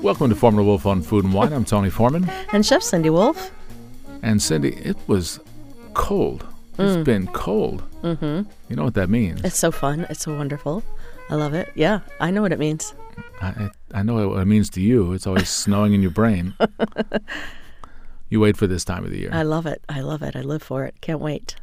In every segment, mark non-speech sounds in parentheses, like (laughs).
Welcome to Foreman and Wolf on Food and Wine. I'm Tony Foreman. And Chef Cindy Wolf. And Cindy, it was cold. It's been cold. Mm-hmm. You know what that means? It's so fun. It's so wonderful. I love it. Yeah, I know what it means. I, I I know what it means to you. It's always (laughs) snowing in your brain. (laughs) You wait for this time of the year. I love it. I love it. I live for it. Can't wait.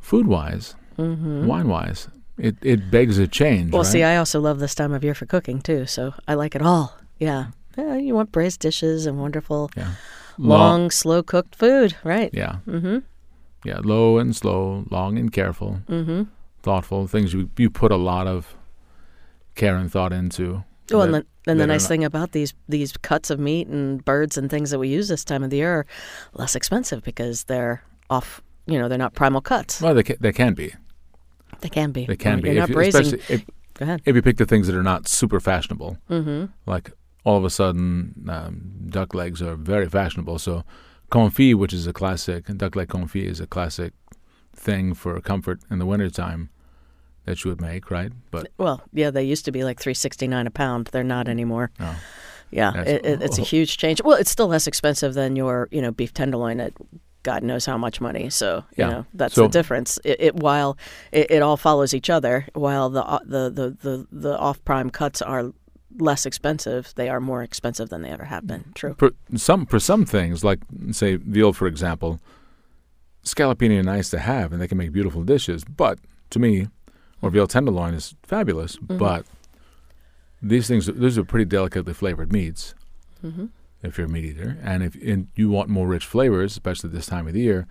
Food wise, wine wise, it, it begs a change. Mm-hmm. Well, right? see, I also love this time of year for cooking too, so I like it all. Yeah. Yeah, you want braised dishes and wonderful, yeah. long, slow cooked food, right? Yeah. Mm-hmm. Yeah, low and slow, long and careful, mm-hmm. thoughtful things you you put a lot of care and thought into. Well, and, the, and the nice not- thing about these these cuts of meat and birds and things that we use this time of the year are less expensive because they're off. You know, they're not primal cuts. Well, they can, they can be. They can be. They can be. You're If not especially if, Go ahead. if you pick the things that are not super fashionable, mm-hmm. like all of a sudden um, duck legs are very fashionable. So confit, which is a classic, duck leg confit is a classic thing for comfort in the wintertime that you would make, right? But Well, yeah, they used to be like three sixty nine a pound. They're not anymore. Oh. Yeah, it, it, it's a (laughs) huge change. Well, it's still less expensive than your you know beef tenderloin at God knows how much money. So you Yeah. know that's So- the difference. It, it while it, it all follows each other, while the uh, the the the, the off prime cuts are less expensive, they are more expensive than they ever have been. True. for some for some things, like say veal, for example, scallopini are nice to have, and they can make beautiful dishes. But to me, or veal tenderloin is fabulous. But these things, these are pretty delicately flavored meats. If you're a meat eater, and if and you want more rich flavors, especially this time of the year,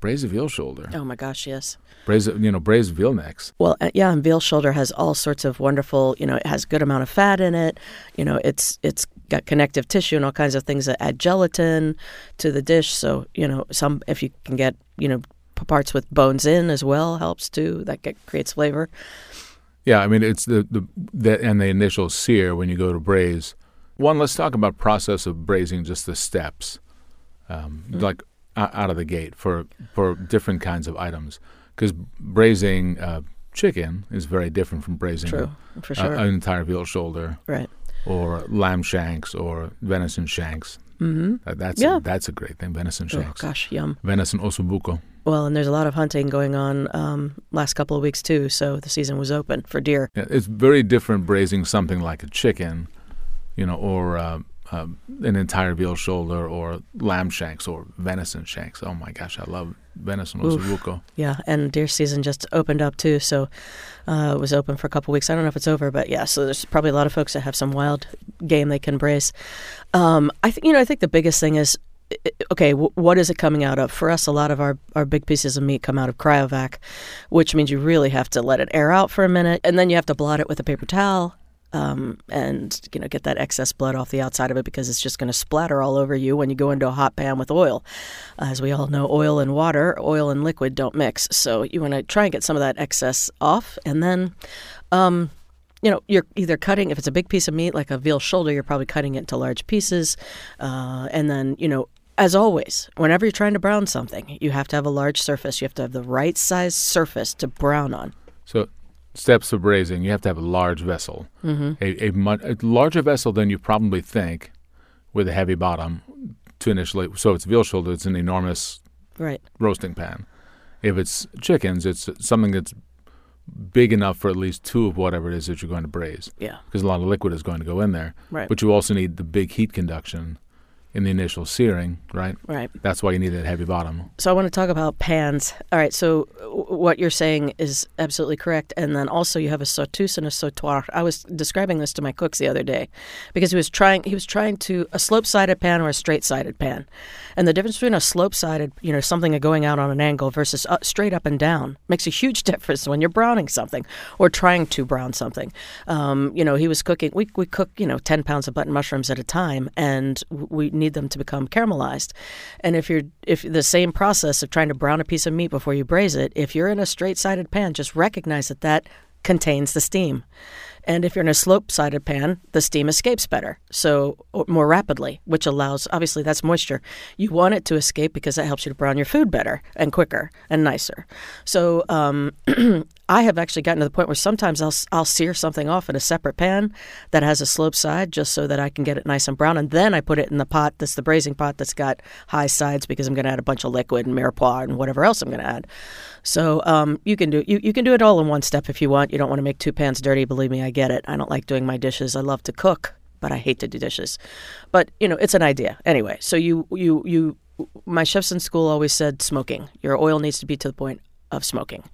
braise a veal shoulder, Oh my gosh, yes. braise a- you know braise veal necks. Well, uh, yeah, and veal shoulder has all sorts of wonderful. You know, it has good amount of fat in it. You know, it's it's got connective tissue and all kinds of things that add gelatin to the dish. So you know, some if you can get you know parts with bones in as well helps too. That get, creates flavor. Yeah, I mean it's the the, the and the initial sear when you go to braise. One, let's talk about process of braising, just the steps, um, like o- out of the gate for for different kinds of items. Because braising uh, chicken is very different from braising True, a- sure. an entire veal shoulder right. or lamb shanks or venison shanks. Mm-hmm. that's Yeah. a, that's a great thing. Venison Oh shanks, gosh, yum. venison osso buco. Well, and there's a lot of hunting going on um, last couple of weeks too. So the season was open for deer. Yeah, it's very different braising something like a chicken, you know, or uh, uh, an entire veal shoulder, or lamb shanks, or venison shanks. Oh my gosh, I love venison osso buco. Yeah, and deer season just opened up too, so uh, it was open for a couple weeks. I don't know if it's over, but yeah, so there's probably a lot of folks that have some wild game they can braise. Um, I think you know, I think the biggest thing is okay, w- what is it coming out of? For us, a lot of our, our big pieces of meat come out of cryovac, which means you really have to let it air out for a minute, and then you have to blot it with a paper towel. Um, and you know get that excess blood off the outside of it because it's just going to splatter all over you when you go into a hot pan with oil. As we all know, oil and water, oil and liquid don't mix. So you want to try and get some of that excess off, and then um, you know, you're either cutting, if it's a big piece of meat like a veal shoulder, you're probably cutting it into large pieces. Uh, and then, you know, as always, whenever you're trying to brown something, you have to have a large surface. You have to have the right size surface to brown on. So, steps of braising, you have to have a large vessel, mm-hmm. a, a, much, a larger vessel than you probably think, with a heavy bottom. To initially, so if it's veal shoulder. It's an enormous Right. roasting pan. If it's chickens, it's something that's big enough for at least two of whatever it is that you're going to braise. Yeah. because a lot of liquid is going to go in there. Right. But you also need the big heat conduction in the initial searing, right? Right. That's why you need that heavy bottom. So I want to talk about pans. All right. So w- what you're saying is absolutely correct. And then also you have a sauteuse and a sautoir. I was describing this to my cooks the other day because he was trying he was trying to a slope-sided pan or a straight-sided pan. And the difference between a slope-sided, you know, something going out on an angle versus uh, straight up and down makes a huge (laughs) difference when you're browning something or trying to brown something. Um, you know, he was cooking. We we cook you know 10 pounds of button mushrooms at a time, and we need them to become caramelized. And if you're if the same process of trying to brown a piece of meat before you braise it, if you're in a straight-sided pan, just recognize that that contains the steam. And if you're in a slope sided pan, the steam escapes better, so more rapidly, which allows, obviously, that's moisture. You want it to escape because that helps you to brown your food better and quicker and nicer. So um, (clears throat) I have actually gotten to the point where sometimes I'll, I'll sear something off in a separate pan that has a slope side just so that I can get it nice and brown. And then I put it in the pot that's the braising pot that's got high sides because I'm going to add a bunch of liquid and mirepoix and whatever else I'm going to add. So um, you can do you, you can do it all in one step if you want. You don't want to make two pans dirty. Believe me, I get it. I don't like doing my dishes. I love to cook, but I hate to do dishes. But you know, it's an idea anyway. So you you you my chefs in school always said smoking. Your oil needs to be to the point of smoking.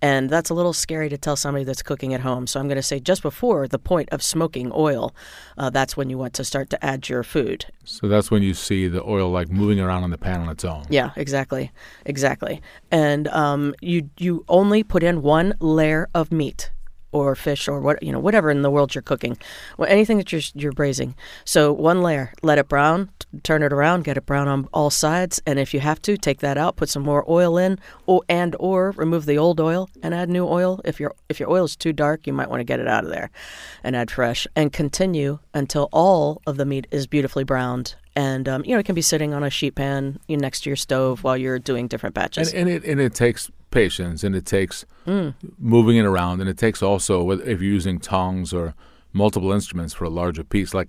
And that's a little scary to tell somebody that's cooking at home. So I'm going to say just before the point of smoking oil, uh, that's when you want to start to add your food. So that's when you see the oil like moving around on the pan on its own. Yeah, exactly, exactly. And um, you you only put in one layer of meat or fish or what you know whatever in the world you're cooking, well, anything that you're you're braising. So one layer, let it brown, t- turn it around, get it brown on all sides, and if you have to, take that out, put some more oil in, or and or remove the old oil and add new oil. If your if your oil is too dark, you might want to get it out of there, and add fresh, and continue until all of the meat is beautifully browned. And um, you know it can be sitting on a sheet pan next to your stove while you're doing different batches. And, and it and it takes patience and it takes Mm. moving it around and it takes also if you're using tongs or multiple instruments for a larger piece. Like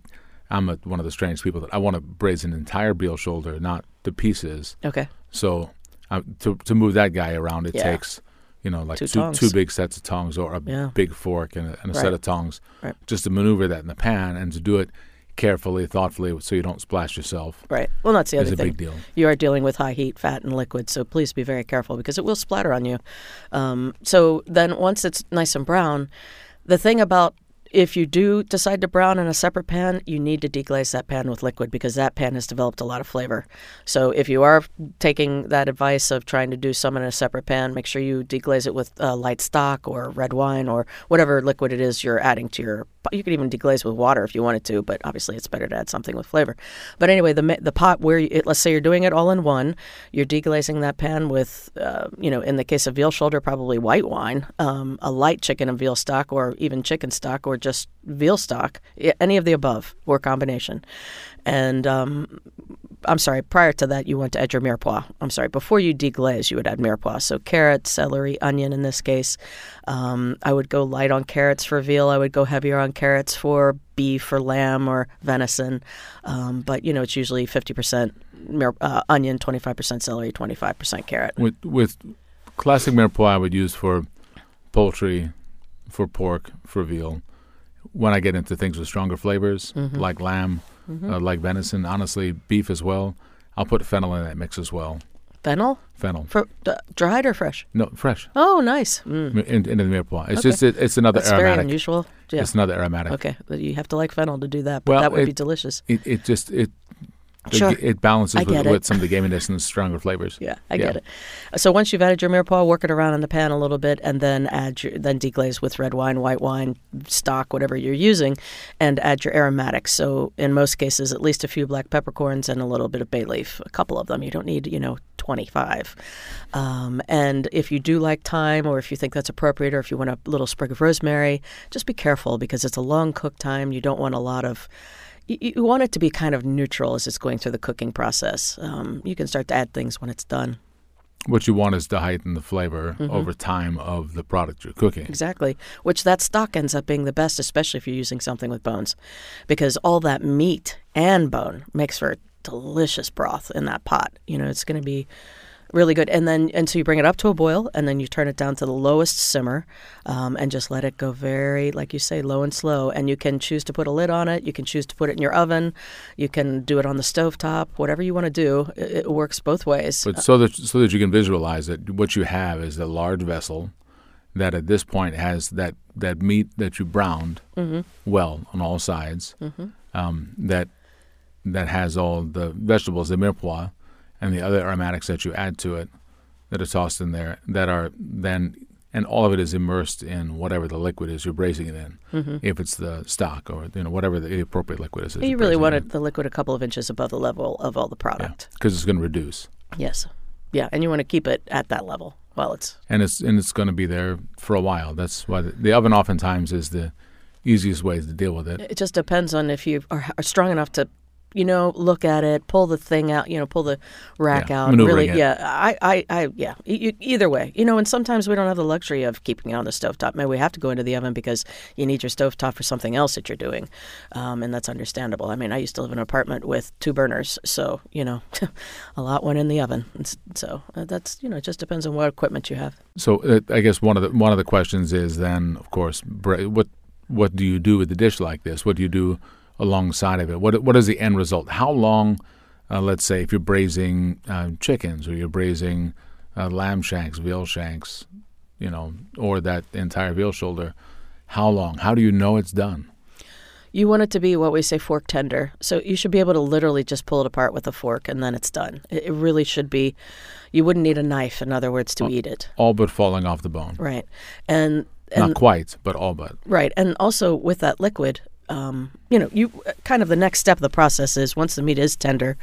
I'm a, one of the strange people that I want to braise an entire veal shoulder, not the pieces. okay. So uh, to to move that guy around, it Yeah. takes you know like Two two, two big sets of tongs or a Yeah. big fork and a, and a set of tongs, Right. just to maneuver that in the pan and to do it carefully, thoughtfully, so you don't splash yourself. Right. Well, that's the other a thing. big deal. You are dealing with high heat, fat, and liquid, so please be very careful because it will splatter on you. Um, so then, once it's nice and brown, the thing about if you do decide to brown in a separate pan, you need to deglaze that pan with liquid because that pan has developed a lot of flavor. So if you are taking that advice of trying to do some in a separate pan, make sure you deglaze it with uh, light stock or red wine or whatever liquid it is you're adding to your. You could even deglaze with water if you wanted to, but obviously it's better to add something with flavor. But anyway, the the pot where you, it, let's say you're doing it all in one, you're deglazing that pan with, uh, you know, in the case of veal shoulder, probably white wine, um, a light chicken and veal stock, or even chicken stock, or just veal stock, any of the above or combination. And um, I'm sorry, prior to that, you want to add your mirepoix. I'm sorry, before you deglaze, you would add mirepoix. So carrot, celery, onion in this case. Um, I would go light on carrots for veal. I would go heavier on carrots for beef or lamb or venison. Um, but, you know, it's usually 50% mir- uh, onion, 25% celery, 25% carrot. With with classic mirepoix, I would use for poultry, for pork, for veal. When I get into things with stronger flavors, Mm-hmm. like lamb, uh, like venison, honestly, beef as well, I'll put fennel in that mix as well. Fennel? Fennel, For, uh, dried or fresh? no, fresh, Oh, nice. Mm. in, into the mirepoix. It's Okay. just it, it's another That's very unusual. Yeah. It's another aromatic. Okay, but you have to like fennel to do that, but Well, that would be delicious. It, it just it Sure. it balances with, it. with some of the gaminess and the stronger flavors. (laughs) Yeah, I Yeah. get it. So once you've added your mirepoix, work it around in the pan a little bit, and then add your then deglaze with red wine, white wine, stock, whatever you're using, and add your aromatics. So in most cases, at least a few black peppercorns and a little bit of bay leaf, a couple of them. You don't need you know 25. Um, and if you do like thyme, or if you think that's appropriate, or if you want a little sprig of rosemary, just be careful because it's a long cook time. You don't want a lot of you, you want it to be kind of neutral as it's going through the cooking process. Um, you can start to add things when it's done. What you want is to heighten the flavor Mm-hmm. over time of the product you're cooking. Exactly. Which that stock ends up being the best, especially if you're using something with bones, because all that meat and bone makes for a delicious broth in that pot. You know, it's going to be really good. And then, and so you bring it up to a boil, and then you turn it down to the lowest simmer, um, and just let it go very, like you say, low and slow. And you can choose to put a lid on it. You can choose to put it in your oven. You can do it on the stovetop. Whatever you want to do, it, it works both ways. But so that so that you can visualize it, what you have is a large vessel that at this point has that, that meat that you browned Mm-hmm. well on all sides. Um, that that has all the vegetables, the mirepoix, and the other aromatics that you add to it that are tossed in there. That are then and all of it is immersed in whatever the liquid is you're braising it in. Mm-hmm. If it's the stock or you know whatever the appropriate liquid is. you really want it the liquid a couple of inches above the level of all the product. because it's going to reduce. Yes. Yeah, and you want to keep it at that level while it's and it's and it's going to be there for a while. That's why the, the oven oftentimes is the easiest way to deal with it. It just depends on if you are, are strong enough to, you know, look at it, pull the thing out, you know, pull the rack Yeah, out. Really, it. yeah. I, I, I yeah. E- either way, you know, and sometimes we don't have the luxury of keeping it on the stovetop. Maybe we have to go into the oven because you need your stovetop for something else that you're doing, um, and that's understandable. I mean, I used to live in an apartment with two burners, so you know, (laughs) a lot went in the oven. So uh, that's you know, it just depends on what equipment you have. So uh, I guess one of the one of the questions is then, of course, what what do you do with a dish like this? What do you do alongside of it? What what is the end result? How long, uh, let's say, if you're braising uh, chickens or you're braising uh, lamb shanks, veal shanks, you know, or that entire veal shoulder, how long? How do you know it's done? You want it to be what we say fork tender. So you should be able to literally just pull it apart with a fork and then it's done. It, really should be, you wouldn't need a knife, in other words, to eat it. All but falling off the bone. Right. And, and Not quite, but all but. right. And also with that liquid, um, you know, you kind of the next step of the process is once the meat is tender,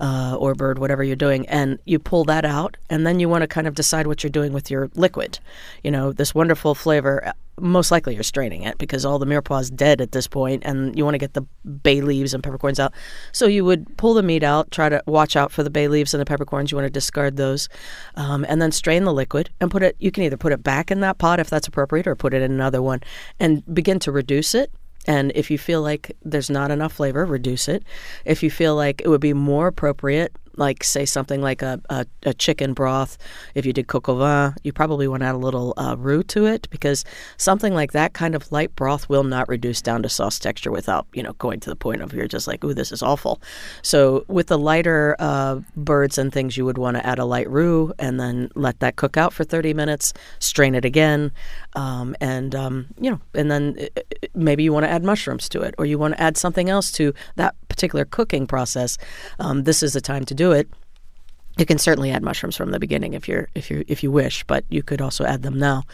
uh, or bird, whatever you're doing, and you pull that out, and then you want to kind of decide what you're doing with your liquid. You know, this wonderful flavor. uh, Most likely you're straining it because all the mirepoix dead at this point, and you want to get the bay leaves and peppercorns out. So you would pull the meat out, try to watch out for the bay leaves and the peppercorns. You want to discard those, um, and then strain the liquid and put it. You can either put it back in that pot if that's appropriate, or put it in another one, and begin to reduce it. And if you feel like there's not enough flavor, reduce it. If you feel like it would be more appropriate, like say something like a, a, a chicken broth, if you did coq au vin, you probably want to add a little uh, roux to it because something like that kind of light broth will not reduce down to sauce texture without you know going to the point of you're just like, ooh, this is awful. So with the lighter uh, birds and things, you would want to add a light roux and then let that cook out for 30 minutes, strain it again, um, and um, you know, and then uh, uh, maybe you want to add mushrooms to it, or you want to add something else to that particular cooking process. Um, this is the time to do it. You can certainly add mushrooms from the beginning if you're if you if you wish, but you could also add them now.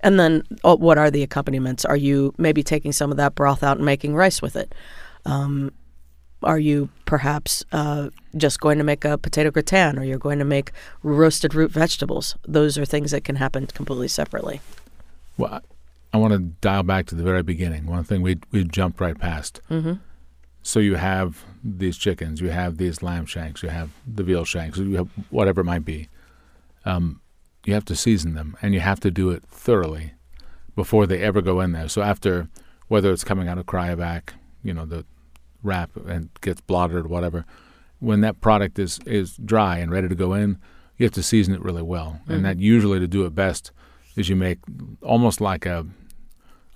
And then, oh, what are the accompaniments? Are you maybe taking some of that broth out and making rice with it? Um, are you perhaps uh, just going to make a potato gratin, or you're going to make roasted root vegetables? Those are things that can happen completely separately. Well, I, I want to dial back to the very beginning. One thing we we jumped right past. Mm-hmm. So you have these chickens, you have these lamb shanks, you have the veal shanks, you have whatever it might be. Um, you have to season them, and you have to do it thoroughly before they ever go in there. So after, whether it's coming out of cryovac, you know, the wrap and gets blotted or whatever, when that product is is dry and ready to go in, you have to season it really well. Mhm. And that usually to do it best is you make almost like a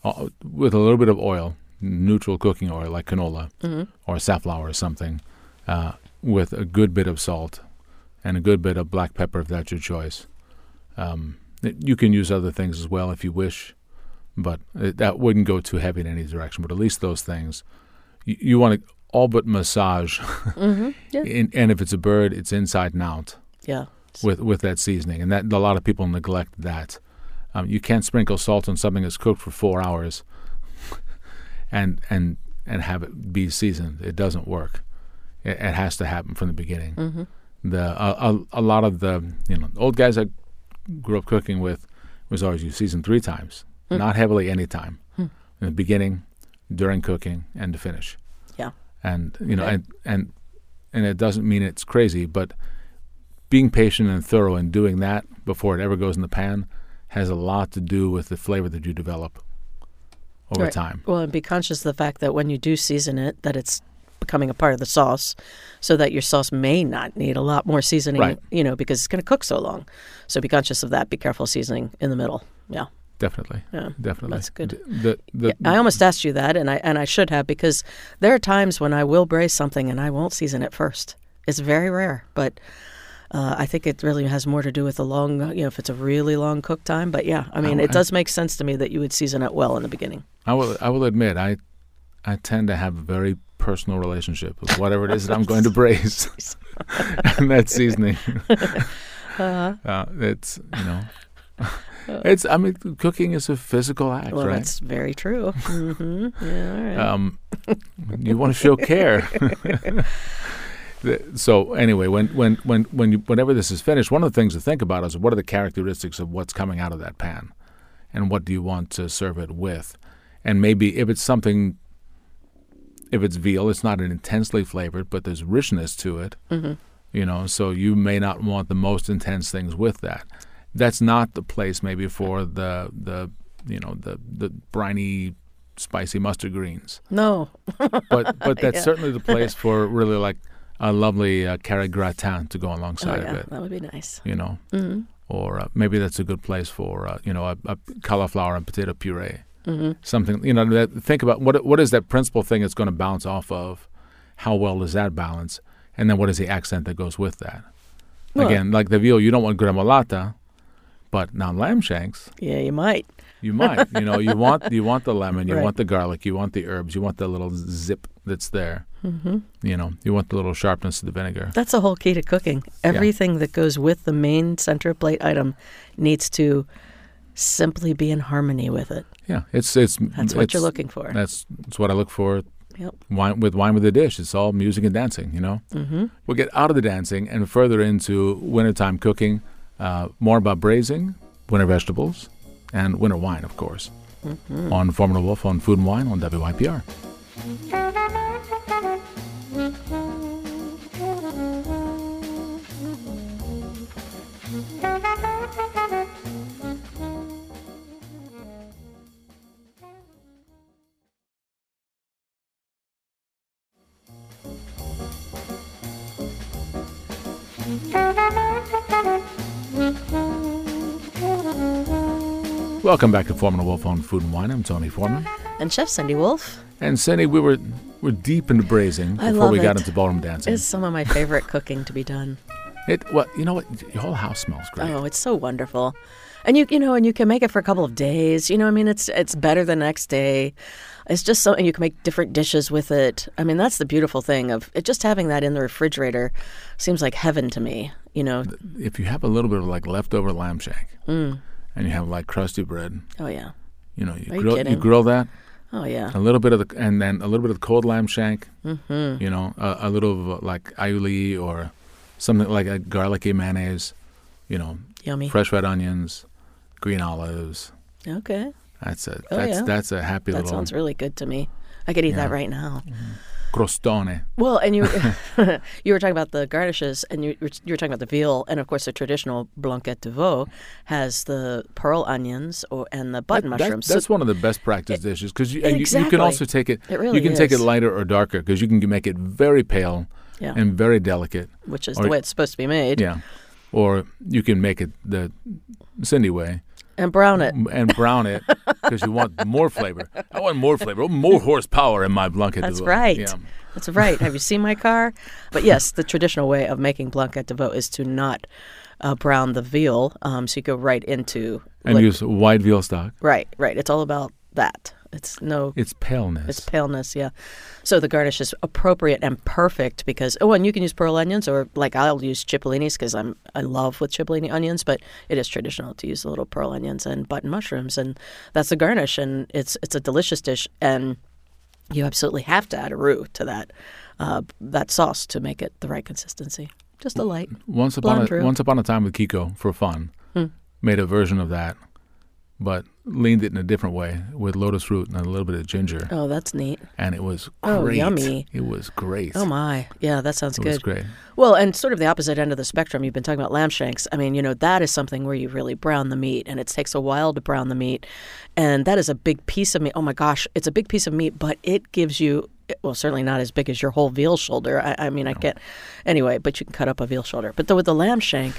uh, with a little bit of oil, neutral cooking oil like canola Mm-hmm. or safflower or something, uh, with a good bit of salt and a good bit of black pepper if that's your choice. Um, it- you can use other things as well if you wish, but it, that wouldn't go too heavy in any direction. But at least those things, you, you want to all but massage. (laughs) Mm-hmm. Yeah. in, and if it's a bird, it's inside and out Yeah. with with that seasoning, and that a lot of people neglect that. Um, you can't sprinkle salt on something that's cooked for four hours, and and and have it be seasoned. It doesn't work. It, it has to happen from the beginning. Mm-hmm. The a, a, a lot of the you know old guys I grew up cooking with was always you season three times, Hmm. not heavily any time, Hmm. in the beginning, during cooking, and to finish. Yeah. and you know Okay. and and and it doesn't mean it's crazy, but being patient and thorough and doing that before it ever goes in the pan has a lot to do with the flavor that you develop over Right. time. Well, and be conscious of the fact that when you do season it, that it's becoming a part of the sauce, so that your sauce may not need a lot more seasoning. Right. You know, because it's going to cook so long. So be conscious of that. Be careful seasoning in the middle. Yeah. Definitely, Yeah. definitely. That's good. The, the, Yeah, I almost asked you that, and I and I should have because there are times when I will braise something and I won't season it first. It's very rare, but uh, I think it really has more to do with the long, you know, if it's a really long cook time. But yeah, I mean, Oh, it does make sense to me that you would season it well in the beginning. I will. I will admit, I, I tend to have a very personal relationship with whatever it is that I'm going to braise, (laughs) and (laughs) that seasoning. (laughs) Uh, Uh, it's you know, it's. I mean, cooking is a physical act, well, right? that's very true. hmm Yeah, all right. Um, you want to show care. So anyway, when when when when you, whenever this is finished, one of the things to think about is what are the characteristics of what's coming out of that pan, and what do you want to serve it with, and maybe if it's something, if it's veal, it's not an intensely flavored, but there's richness to it. Mm-hmm. You know, so you may not want the most intense things with that. That's not the place maybe for the the you know the the briny spicy mustard greens. No. But but (laughs) that's Yeah. certainly the place for really like a lovely uh, carrot gratin to go Oh, alongside yeah. of it. That would be nice. You know, Mm-hmm. or uh, maybe that's a good place for uh, you know a, a cauliflower and potato puree. Mm-hmm. Something you know. That, think about what what is that principal thing it's going to bounce off of? How well does that balance? And then what is the accent that goes with that? Well- Again, like the veal, you don't want gremolata, but now lamb shanks, Yeah, you might. You might. you know, you want you want the lemon, you Right. want the garlic, you want the herbs, you want the little zip that's there. Mm-hmm. You know, you want the little sharpness of the vinegar. That's the whole key to cooking. Everything that goes with the main center plate item needs to simply be in harmony with it. Yeah, it's it's That's what you're looking for. That's that's what I look for. Yep. Wine with wine with the dish. It's all music and dancing. You know. Mm-hmm. We'll get out of the dancing and further into wintertime cooking. Uh, more about braising, winter vegetables, and winter wine, of course. Mm-hmm. On Foreman and Wolf on Food and Wine on WYPR. (laughs) Welcome back to Foreman and Wolf on Food and Wine. I'm Tony Foreman. And Chef Cindy Wolf And Cindy, we were we're deep into braising before we got into ballroom dancing. It's some of my favorite (laughs) cooking to be done. It well, you know what? Your whole house smells great. Oh, it's so wonderful. And you you know, and you can make it for a couple of days. You know, I mean it's it's better the next day. It's just so and you can make different dishes with it. I mean, that's the beautiful thing of it just having that in the refrigerator seems like heaven to me. You know. If you have a little bit of like leftover lamb shank Mm. And you have like crusty bread, Oh yeah. you know, you Are grill you kidding? grill that Oh yeah. a little bit of the and then a little bit of the cold lamb shank. Mm-hmm. You know, a, a little of like aioli or something like a garlicky mayonnaise. You know, Yummy. fresh red onions, green olives. Okay. That's a Oh, that's yeah. that's a happy That little That sounds really good to me. I could eat that right now. Crostone. Well, and you (laughs) (laughs) you were talking about the garnishes, and you were, you were talking about the veal, and of course the traditional blanquette de veau has the pearl onions or and the button That- that- mushrooms. that's so one of the best practice dishes because you, and you, you can also take it. It really you can take it is. lighter or darker because you can make it very pale yeah, and very delicate. which is or- the way it's supposed to be made, Yeah, or you can make it the Cindy way and brown it. and brown it because you want more flavor. I want more flavor, more horsepower in my blanquette. That's de veau. right. Yeah. That's right. Have you seen my car? But yes, the traditional way of making blanquette de veau is to not uh, brown the veal, um, so you go right into And like- use white veal stock. right, right. It's all about that. It's no It's paleness. It's paleness, yeah. So the garnish is appropriate and perfect because oh, and you can use pearl onions or like I'll use cipollinis because I'm I love with cipollini onions, but it is traditional to use the little pearl onions and button mushrooms, and that's the garnish, and it's it's a delicious dish, and you absolutely have to add a roux to that uh, that sauce to make it the right consistency. Just a light. once upon a, roux. once upon a time with Kiko for fun, Hmm. made a version of that, but leaned it in a different way with lotus root and a little bit of ginger, Oh, that's neat. and it was Oh, yummy. It was great. Oh my, yeah, that sounds it good. was great. Well, and sort of the opposite end of the spectrum, you've been talking about lamb shanks. I mean, you know, that is something where you really brown the meat, and it takes a while to brown the meat. And that is a big piece of meat. Oh my gosh, it's a big piece of meat, but it gives you, well, certainly not as big as your whole veal shoulder. I, I mean, I can't, anyway, but you can cut up a veal shoulder. But the, with the lamb shank,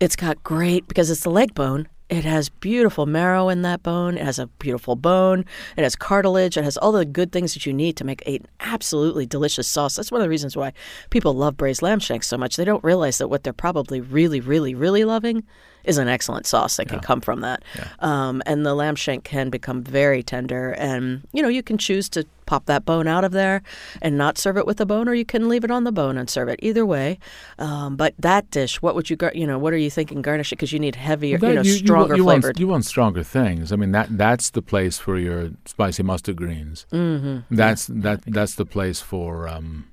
it's got great, because it's the leg bone. It has beautiful marrow in that bone. It has a beautiful bone. It has cartilage. It has all the good things that you need to make an absolutely delicious sauce. That's one of the reasons why people love braised lamb shanks so much. They don't realize that what they're probably really, really, really loving is an excellent sauce that can come from that. Um, and the lamb shank can become very tender. And, you know, you can choose to pop that bone out of there and not serve it with the bone, or you can leave it on the bone and serve it. Either way. Um, but that dish, what would you, gar- you know, what are you thinking garnish it? Because you need heavier, you That- know, you, stronger you, want, flavored. you want stronger things. I mean that that's the place for your spicy mustard greens. mm-hmm. That's that that's the place for um,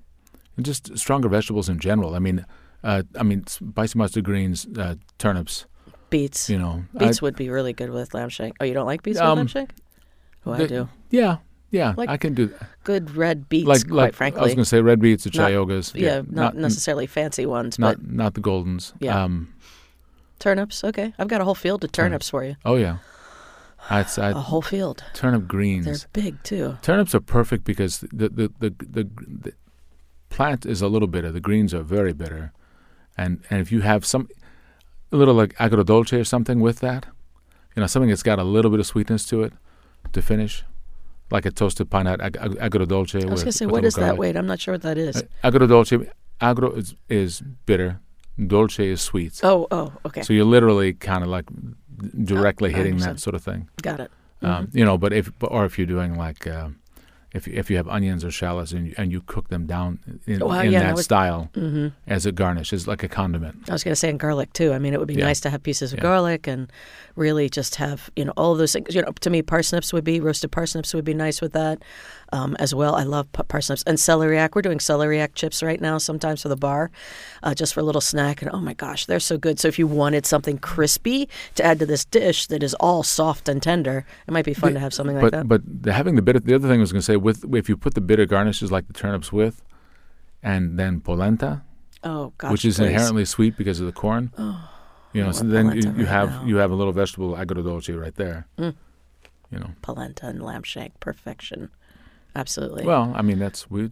just stronger vegetables in general. I mean, uh, I mean spicy mustard greens, uh, turnips. Beets. You know, Beets I- would be really good with lamb shank. Oh, you don't like beets Um, with lamb shank? Oh, I do. Yeah, yeah, Like- I can do that. Good red beets, Like, quite like frankly. I was going to say, red beets or Not- chioggias. yeah, not, necessarily fancy ones, not but not the goldens. Yeah. Um, turnips. Okay, I've got a whole field of turnips for you. oh yeah, A whole field. turnip greens. They're big too. Turnips are perfect because the the, the the the plant is a little bitter. The greens are very bitter, and and if you have some a little like agrodolce or something with that, you know, something that's got a little bit of sweetness to it to finish, like a toasted pine nut ag- ag- agrodolce. I was gonna say, what is a what little is that? Wait, I'm not sure what that is. Uh, agrodolce, agro is, is bitter, dolce is sweet. oh, oh, okay, So you're literally kind of like directly I hitting that sort of thing. got it. Um, you know, but if or if you're doing like um, if if you have onions or shallots and you, and you cook them down in, Well, in yeah, that would- style hmm as a garnish, as like a condiment. I was going to say and garlic too. I mean, it would be Yeah. nice to have pieces of Yeah. garlic and really just have you know all those things. You know, to me, parsnips would be roasted parsnips would be nice with that um, as well. I love parsnips and celeriac. We're doing celeriac chips right now, sometimes for the bar, uh, just for a little snack. And oh my gosh, they're so good. So if you wanted something crispy to add to this dish that is all soft and tender, it might be fun to have something like but that. but the, having the bitter. The other thing I was going to say with if you put the bitter garnishes like the turnips with, and then polenta, oh gosh, which is please. inherently sweet because of the corn. you know, so then you, you right have now. you have a little vegetable agrodolce right there. Mm. You know. polenta and lamb shank perfection. Absolutely. Well, I mean that's we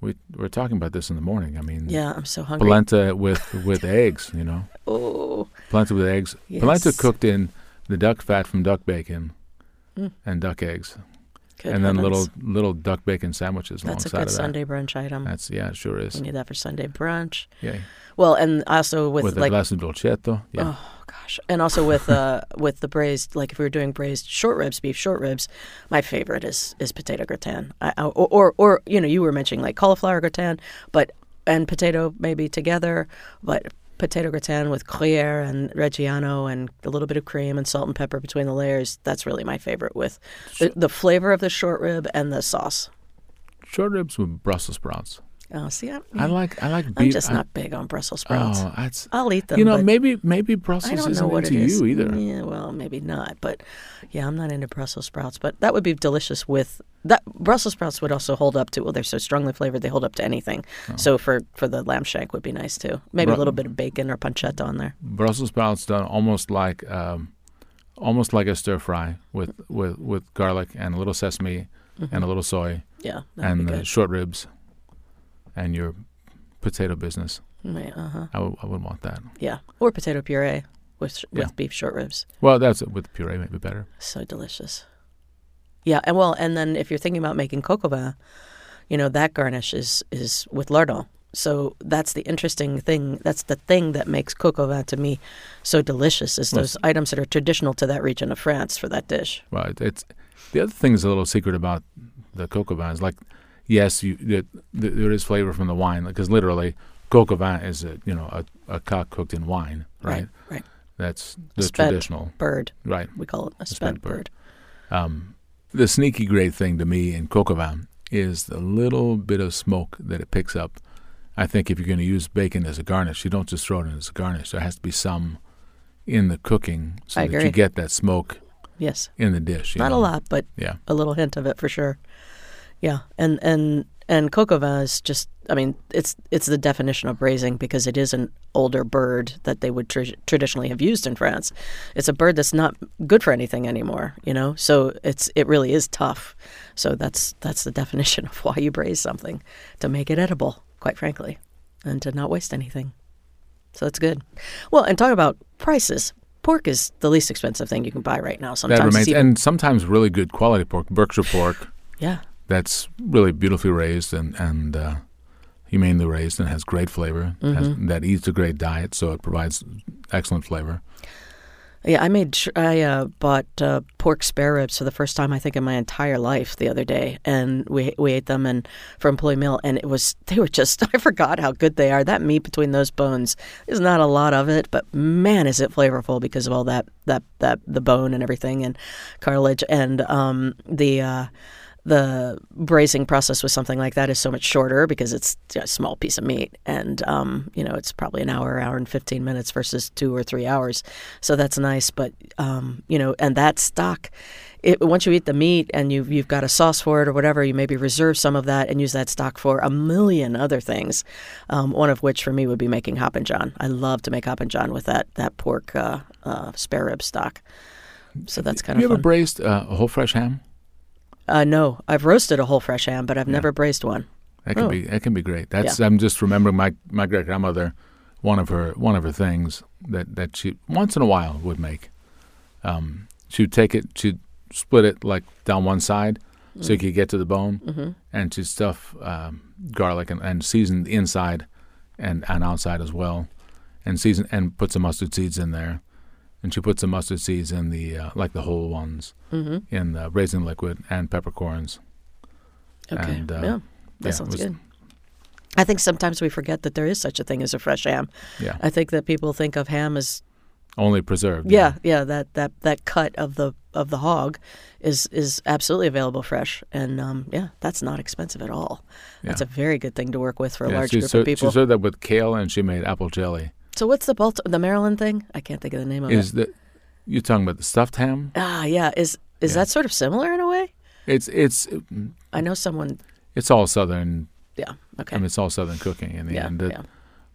we we're talking about this in the morning. I mean, yeah, I'm so hungry. polenta with with (laughs) eggs. You know. Oh, Polenta with eggs. Polenta cooked in the duck fat from duck bacon Mm. and duck eggs, good and then heavens. little little duck bacon sandwiches That's a good. Sunday brunch item. That's yeah, it sure is. We need that for Sunday brunch. Yeah, Well, and also with, with, a like, glass of dolcetto. Yeah, oh gosh, and also with uh (laughs) with the braised, like if we were doing braised short ribs, beef short ribs, my favorite is is potato gratin. I, or, or or you know you were mentioning like cauliflower gratin, but and potato maybe together, but potato gratin with Gruyere and Reggiano and a little bit of cream and salt and pepper between the layers. That's really my favorite with the, the flavor of the short rib and the sauce. short ribs with Brussels sprouts. Oh, see, I'm, I like I like I'm beef. just I- not big on Brussels sprouts. Oh, that's I'll eat them. you know maybe maybe I Brussels isn't into is. you either. Yeah, well, maybe not, but yeah, I'm not into Brussels sprouts. But that would be delicious with that. Brussels sprouts would also hold up to. Well, they're so strongly flavored, they hold up to anything. Oh. So for for the lamb shank would be nice too. Maybe Bru- a little bit of bacon or pancetta on there. Brussels sprouts done almost like um, almost like a stir fry with mm-hmm. with with garlic and a little sesame mm-hmm. and a little soy Yeah, and uh, the short ribs and your potato business. Yeah, uh-huh. I would I would want that. yeah, or potato puree with with Yeah. beef short ribs. Well, that's with puree maybe better. So delicious. Yeah, and well, and then if you're thinking about making au you know that garnish is is with lardon. So that's the interesting thing. That's the thing that makes au to me so delicious. Is Well, those items that are traditional to that region of France for that dish. Well, it- it's the other thing is a little secret about the au is like, yes, you it, th- there is flavor from the wine because literally coq au vin is a you know a, a cock cooked in wine, right? right. That's the traditional, Bird, right? we call it a spent spent bird. bird. Um, the sneaky great thing to me in coq au vin is the little bit of smoke that it picks up. I think if you're going to use bacon as a garnish, you don't just throw it in as a garnish. There has to be some in the cooking so I that agree. you get that smoke Yes, in the dish. not a lot, but Yeah. a little hint of it for sure. Yeah, and and and coq au vin is just. I mean, it's it's the definition of braising because it is an older bird that they would tr- traditionally have used in France. It's a bird that's not good for anything anymore, you know. So it's it really is tough. So that's that's the (laughs) definition of why you braise something to make it edible, quite frankly, and to not waste anything. So it's good. Well, and talk about prices. Pork is the least expensive thing you can buy right now. Sometimes that remains, even, and sometimes really good quality pork, Berkshire pork, yeah. That's really beautifully raised and and uh, humanely raised and has great flavor. Mm-hmm. that eats a great diet, so it provides excellent flavor. Yeah, I made. I uh, bought uh, pork spare ribs for the first time I think in my entire life the other day, and we we ate them and for employee meal, and it was they were just (laughs) I forgot how good they are. That meat between those bones is not a lot of it, but man, is it flavorful because of all that that that the bone and everything and cartilage and um, the. Uh, the braising process with something like that is so much shorter because it's a small piece of meat and um, you know it's probably an hour hour and 15 minutes versus two or three hours so that's nice but um, you know and that stock it, once you eat the meat and you've you've got a sauce for it or whatever, you maybe reserve some of that and use that stock for a million other things. Um, one of which for me would be making hoppin' john. I love to make hoppin' john with that that pork uh, uh, spare rib stock. So that's kind of. Have you of ever fun. braised uh, a whole fresh ham? Uh, no, I've roasted a whole fresh ham, but I've Yeah. never braised one. That can Oh. be that can be great. That's I'm just remembering my my great grandmother, one of her one of her things that that she once in a while would make. Um, she'd take it, she'd split it like down one side so you could get to the bone, Mm-hmm. and she'd stuff um, garlic and, and season the inside and and outside as well, and season and put some mustard seeds in there, and she put some mustard seeds in the uh, like the whole ones Mm-hmm. in the raisin liquid and peppercorns. Okay. And, uh, yeah, that yeah, sounds was- good. I think sometimes we forget that there is such a thing as a fresh ham. Yeah, I think that people think of ham as only preserved. yeah, yeah, that that that cut of the of the hog is is absolutely available fresh, and um, yeah, that's not expensive at all. That's a very good thing to work with for a Yeah, large group ser- of people. She served that with kale, and she made apple jelly. So what's the Balti- the Maryland thing? I can't think of the name of it. Is that you're talking about the stuffed ham? Ah, yeah, is is Yeah. that sort of similar in a way? It's it's I know someone. it's all southern. Yeah. Okay. I mean, it's all southern cooking in the yeah. end. Yeah.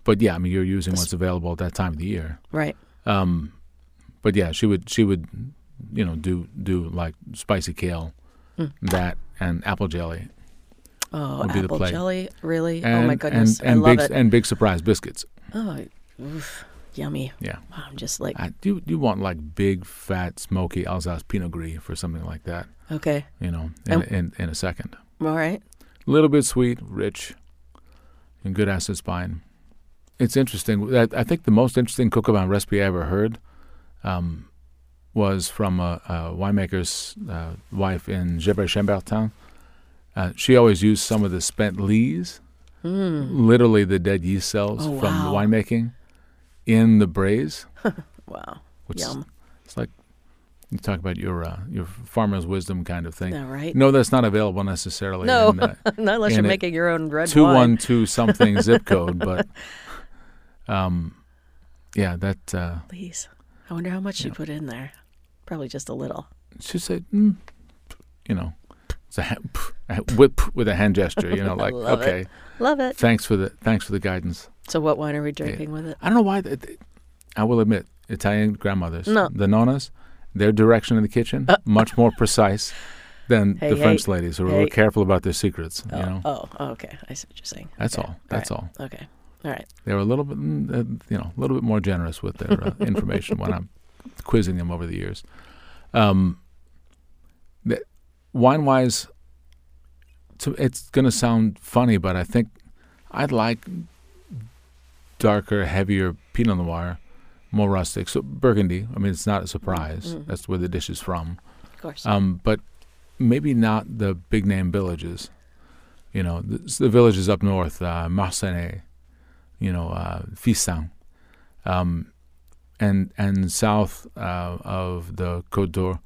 But yeah, I mean, you're using what's available at that time of the year. Right. Um, but yeah, she would she would, you know, do do like spicy kale, Mm. that and apple jelly, Oh, the apple jelly, really? and oh my goodness, and, and I love big it. and big surprise biscuits. Oh, oof, yummy. Yeah, Wow, I'm just like, I, you you want like big fat smoky Alsace Pinot Gris for something like that. okay, You know, in in, in a second. all right. A little bit sweet, rich, and good acid spine. It's interesting. I, I think the most interesting coq au vin recipe I ever heard um, was from a, a winemaker's uh, wife in Gevrey Chambertin. Uh, she always used some of the spent lees, Mm. literally the dead yeast cells Oh, from the wow. winemaking, in the braise. (laughs) Wow, Which yum. it's like you talk about your uh, your farmer's wisdom kind of thing. All right. No, that's not available necessarily. No. in, uh, (laughs) Not unless you're making your own red two one something (laughs) zip code, but um, yeah, that uh, Please. I wonder how much you Yeah. put in there. Probably just a little. she said, mm, you know, it's a, ha- a whip with a hand gesture, you know, like Love it. okay, Love it. thanks for the thanks for the guidance. So, what wine are we drinking with it? I don't know why. th- th- I will admit, Italian grandmothers, No. the nonnas, their direction in the kitchen Uh. much more precise than Hey, the hey, French ladies who are hey. really careful about their secrets. Oh, You know, oh, oh, okay. I see what you're saying. that's Okay. all. That's all. right. Okay. All right. They were a little bit, mm, uh, you know, a little bit more generous with their uh, (laughs) information when I'm quizzing them over the years. Um, the, wine wise, to, it's going to sound funny, but I think I'd like darker, heavier Pinot Noir, more rustic. So Burgundy. I mean, it's not a surprise. Mhm. That's where the dish is from. Of course. Um, but maybe not the big name villages. You know, the, the villages up north, uh, you know, uh, Fixin, um, and and south uh, of the Côte d'Or,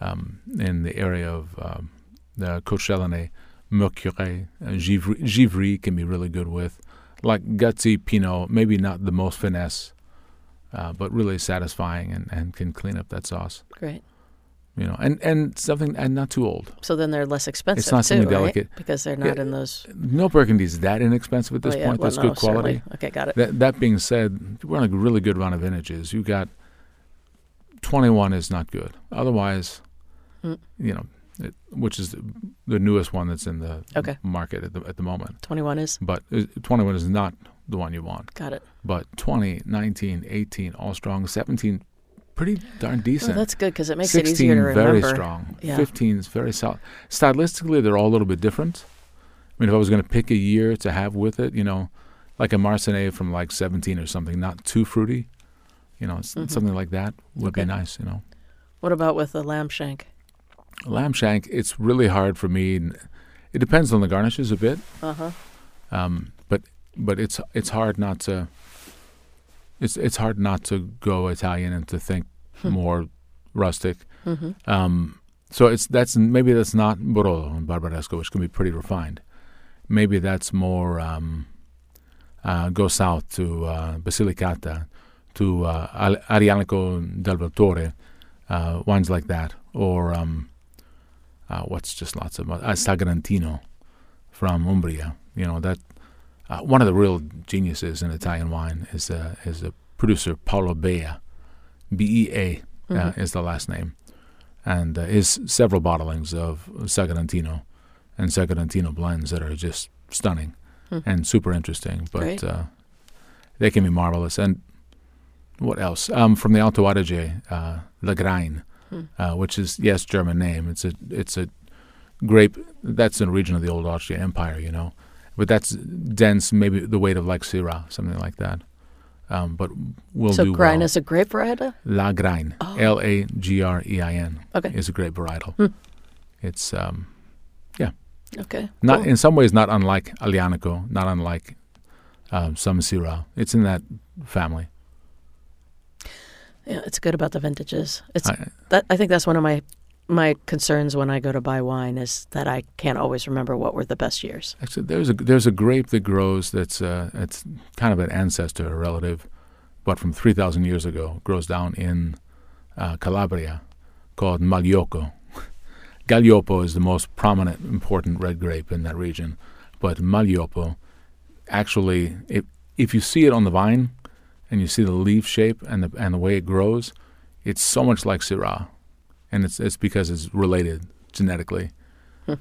um, in the area of um, the Côte Chalonnais, Mercurey, uh, Givry, Givry can be really good with, like gutsy Pinot, maybe not the most finesse, uh, but really satisfying and, and can clean up that sauce Great. you know, and and something and not too old. So then they're less expensive It's not too, something right? delicate. Because they're not Yeah, in those. No Burgundy is that inexpensive at this oh, yeah. point. well, That's no, good quality. certainly. Okay, got it. That that being said, we're on a really good run of vintages. You got twenty one is not good. Otherwise, Mm. you know, it, which is the, newest one that's in the Okay. market at the at the moment. 21 is. But uh, twenty one is not the one you want. Got it. But 20, 19, 18, all strong. Seventeen, pretty darn Oh, decent. that's good because it makes 16 it easier to remember. very strong. Yeah. 15 is very solid. Stylistically, they're all a little bit different. I mean, if I was going to pick a year to have with it, you know, like a Marsannay from like 17 or something, not too fruity, you know, s Mhm. something like that would be nice, you know. What about with the lamb shank? Lamb shank, it's really hard for me. It depends on the garnishes a bit, Uh huh. um, but but it's it's hard not to. It's it's hard not to go Italian and to think Hmm. more rustic. Mm-hmm. Um, so it's that's maybe that's not Barolo and Barbaresco, which can be pretty refined. Maybe that's more um, uh, go south to uh, Basilicata, to uh, Aglianico del Vulture, uh, wines like that, or um, uh, what's just lots of uh, Sagrantino from Umbria. You know that uh, one of the real geniuses in Italian wine is uh, is a producer Paolo Bea, B E A uh, is the last name, and uh, is several bottlings of Sagrantino and Sagrantino blends that are just stunning and super interesting. But uh, they can be marvelous. And what else? Um, from the Alto Adige, uh, Lagrein, uh, which is yes, German name. It's a it's a grape that's in a region of the old Austrian Empire, you know. But that's dense, maybe the weight of like Syrah, something like that. Um, but will so do Grein well. is a grape variety? Lagrein, Oh. L A G R E I N, Okay. is a grape varietal. Hmm. It's um, yeah. Okay. not cool. in some ways not unlike Aglianico, not unlike um, some Syrah. It's in that family. Yeah, it's good about the vintages. It's I, that I think that's one of my my concerns when I go to buy wine is that I can't always remember what were the best years. Actually, there's a there's a grape that grows that's uh, it's kind of an ancestor, a relative, but from three thousand years ago, grows down in uh, Calabria, called Magliocco. (laughs) Gaglioppo is the most prominent, important red grape in that region, but Maglioppo, actually, if if you see it on the vine, and you see the leaf shape and the and the way it grows, it's so much like Syrah, and it's it's because it's related genetically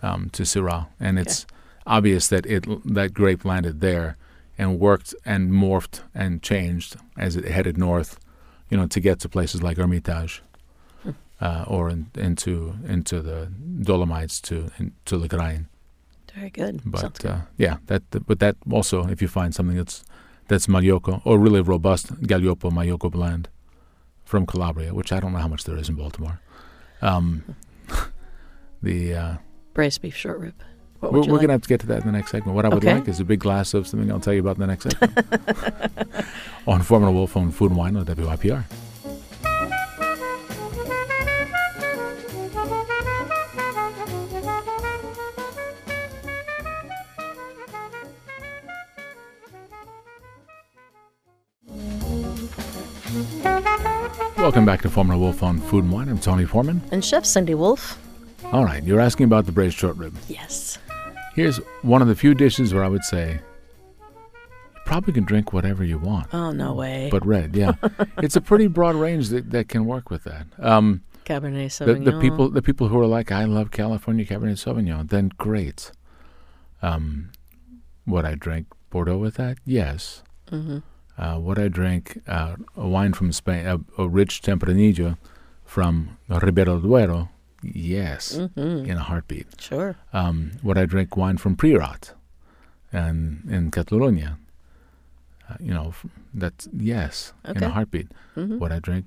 um, to Syrah, and it's obvious that it that grape landed there and worked and morphed and changed as it headed north, you know, to get to places like Hermitage, uh, or in, into into the Dolomites to in, to Lagrein. Very good. But good. uh, yeah, that but that also if you find something that's that's Magliocco or really robust Gaglioppo Magliocco blend from Calabria, which I don't know how much there is in Baltimore. Um, (laughs) the uh, braised beef short rib. What we're, we're like? gonna have to get to that in the next segment. What I would Okay. like is a big glass of something I'll tell you about in the next (laughs) segment. (laughs) on Foreman Wolf on Food and Wine on WYPR. Welcome back to Foreman Wolf on Food and Wine. I'm Tony Foreman. And Chef Cindy Wolf. All right, you're asking about the braised short rib. Yes. Here's one of the few dishes where I would say you probably can drink whatever you want, Oh no way. but red, yeah. (laughs) it's a pretty broad range that, that can work with that. Um, Cabernet the, Sauvignon. the people the people who are like, I love California Cabernet Sauvignon, then great. Um, would I drink Bordeaux with that? Yes. hmm Uh, would I drink uh, a wine from Spain, a, a rich Tempranillo from Ribera Duero? Yes, hmm in a heartbeat. Sure. um, would I drink wine from Priorat and in Catalonia? Uh, you know, that's yes, in a heartbeat. hmm Would I drink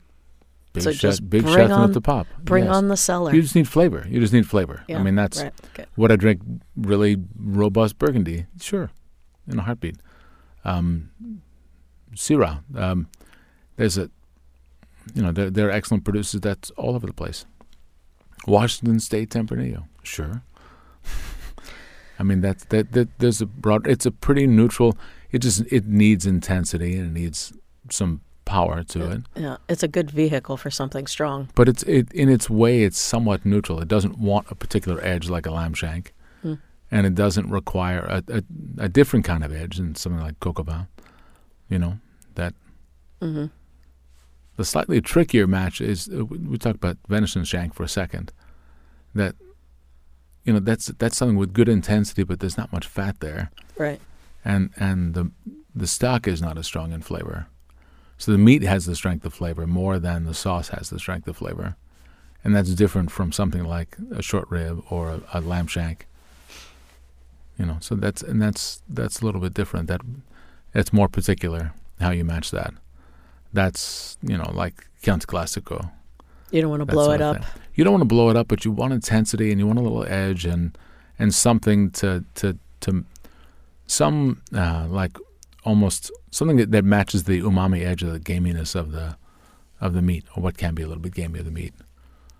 big So shot, just big Chateau on- at the pop? Bring yes. on the cellar. You just need flavor. You just need flavor. Yeah, I mean, that's right. Okay. would I drink really robust Burgundy? Sure, in a heartbeat. Um, Syrah. Um, there's a, you know, there, there are excellent producers that's all over the place. Washington State Tempranillo. Sure. (laughs) I mean, that's that, that. There's a broad. It's a pretty neutral. It just it needs intensity and it needs some power to it. Yeah, it's a good vehicle for something strong. But it's it in its way, it's somewhat neutral. It doesn't want a particular edge like a lamb shank, Hmm. and it doesn't require a, a, a different kind of edge than something like coq au. You know that hmm the slightly trickier match is uh, we talked about venison shank for a second. That you know that's that's something with good intensity, but there's not much fat there, Right. and and the the stock is not as strong in flavor. So the meat has the strength of flavor more than the sauce has the strength of flavor, and that's different from something like a short rib or a, a lamb shank. You know, so that's and that's that's a little bit different. That it's more particular how you match that. That's you know like Chianti Classico. You don't want to blow it up. thing. You don't want to blow it up, but you want intensity and you want a little edge and and something to to to some uh, like almost something that, that matches the umami edge of the gaminess of the of the meat, or what can be a little bit gamey of the meat.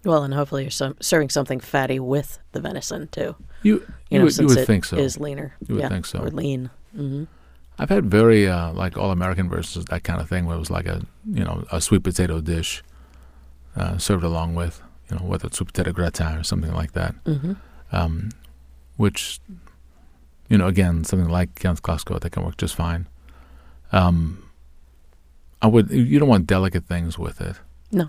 Well, and hopefully you're some, serving something fatty with the venison too. You You, you, know, would, you would think so. is leaner. You would yeah, think so. Or lean. hmm I've had very uh, like all American versus that kind of thing where it was like a you know a sweet potato dish uh, served along with you know, whether it's soup de gratin or something like that. Mm-hmm. Um, which, you know, again, something like Chianti Classico that can work just fine. Um, I would. You don't want delicate things with it. No.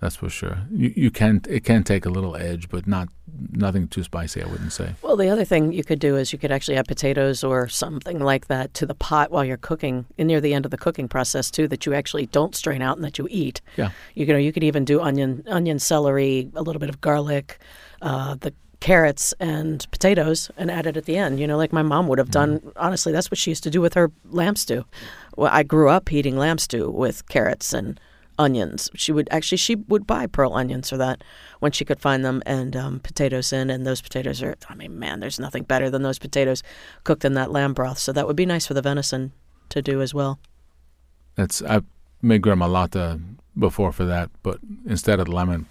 That's for sure. You you can it can take a little edge, but not nothing too spicy. I wouldn't say. Well, the other thing you could do is you could actually add potatoes or something like that to the pot while you're cooking, near the end of the cooking process too, that you actually don't strain out and that you eat. Yeah. You know, you could even do onion, onion, celery, a little bit of garlic, uh, the carrots and potatoes, and add it at the end. You know, like my mom would have done. Honestly, that's what she used to do with her lamb stew. Well, I grew up eating lamb stew with carrots and onions. She would actually she would buy pearl onions for that when she could find them, and um, potatoes in. And those potatoes are, I mean, man, there's nothing better than those potatoes cooked in that lamb broth. So that would be nice for the venison to do as well. That's I made gremolata before for that, but instead of lemon,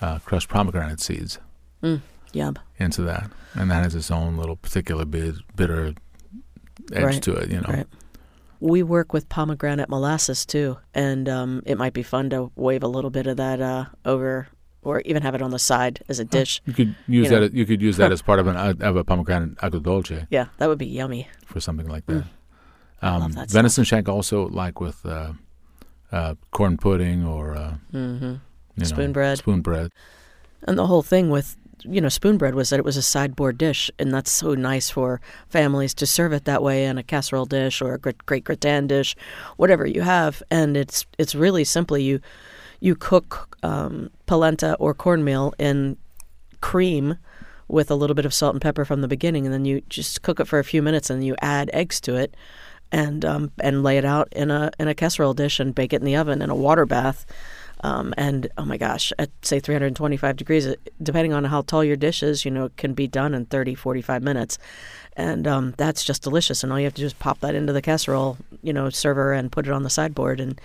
uh, crushed pomegranate seeds Mm, yum. into that, and that has its own little particular bit, bitter edge Right, to it. You know. right. We work with pomegranate molasses too, and um, it might be fun to wave a little bit of that uh, over, or even have it on the side as a dish. You could use You know. that. You could use that (laughs) as part of an of a pomegranate agrodolce Yeah, that would be yummy. for something like Mm. that. Um, love that venison shank also like with uh, uh, corn pudding or uh, hmm you know, Spoon bread. Spoon bread. And the whole thing with you know spoon bread was that it was a sideboard dish, and that's so nice for families to serve it that way in a casserole dish or a great, great gratin dish, whatever you have. And it's it's really simply you you cook um, polenta or cornmeal in cream with a little bit of salt and pepper from the beginning, and then you just cook it for a few minutes, and you add eggs to it, and um, and lay it out in a in a casserole dish and bake it in the oven in a water bath. Um, and oh my gosh, at say 325 degrees, depending on how tall your dish is, you know, it can be done in 30, 45 minutes. And um, that's just delicious. And all you have to do is pop that into the casserole, you know, server and put it on the sideboard and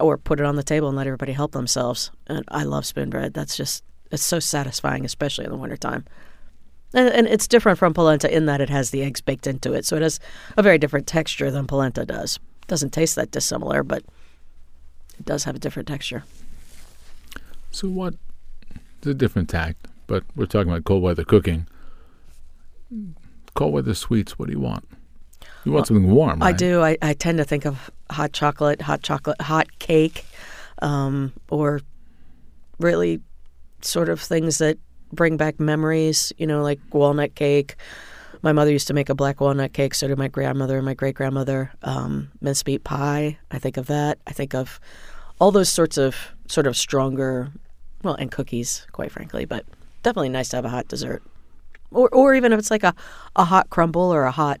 or put it on the table and let everybody help themselves. And I love spoon bread. That's just, it's so satisfying, especially in the wintertime. And, and it's different from polenta in that it has the eggs baked into it. So it has a very different texture than polenta does. Doesn't taste that dissimilar, but it does have a different texture. So what? It's a different tact, but we're talking about cold weather cooking. Cold weather sweets. What do you want? You want something warm, I do. I, I tend to think of hot chocolate, hot chocolate, hot cake, um, or really sort of things that bring back memories, you know, like walnut cake. My mother used to make a black walnut cake, so did my grandmother and my great grandmother. Um, mince meat pie, I think of that. I think of all those sorts of sort of stronger, well, and cookies, quite frankly, but definitely nice to have a hot dessert. Or, or even if it's like a, a hot crumble or a hot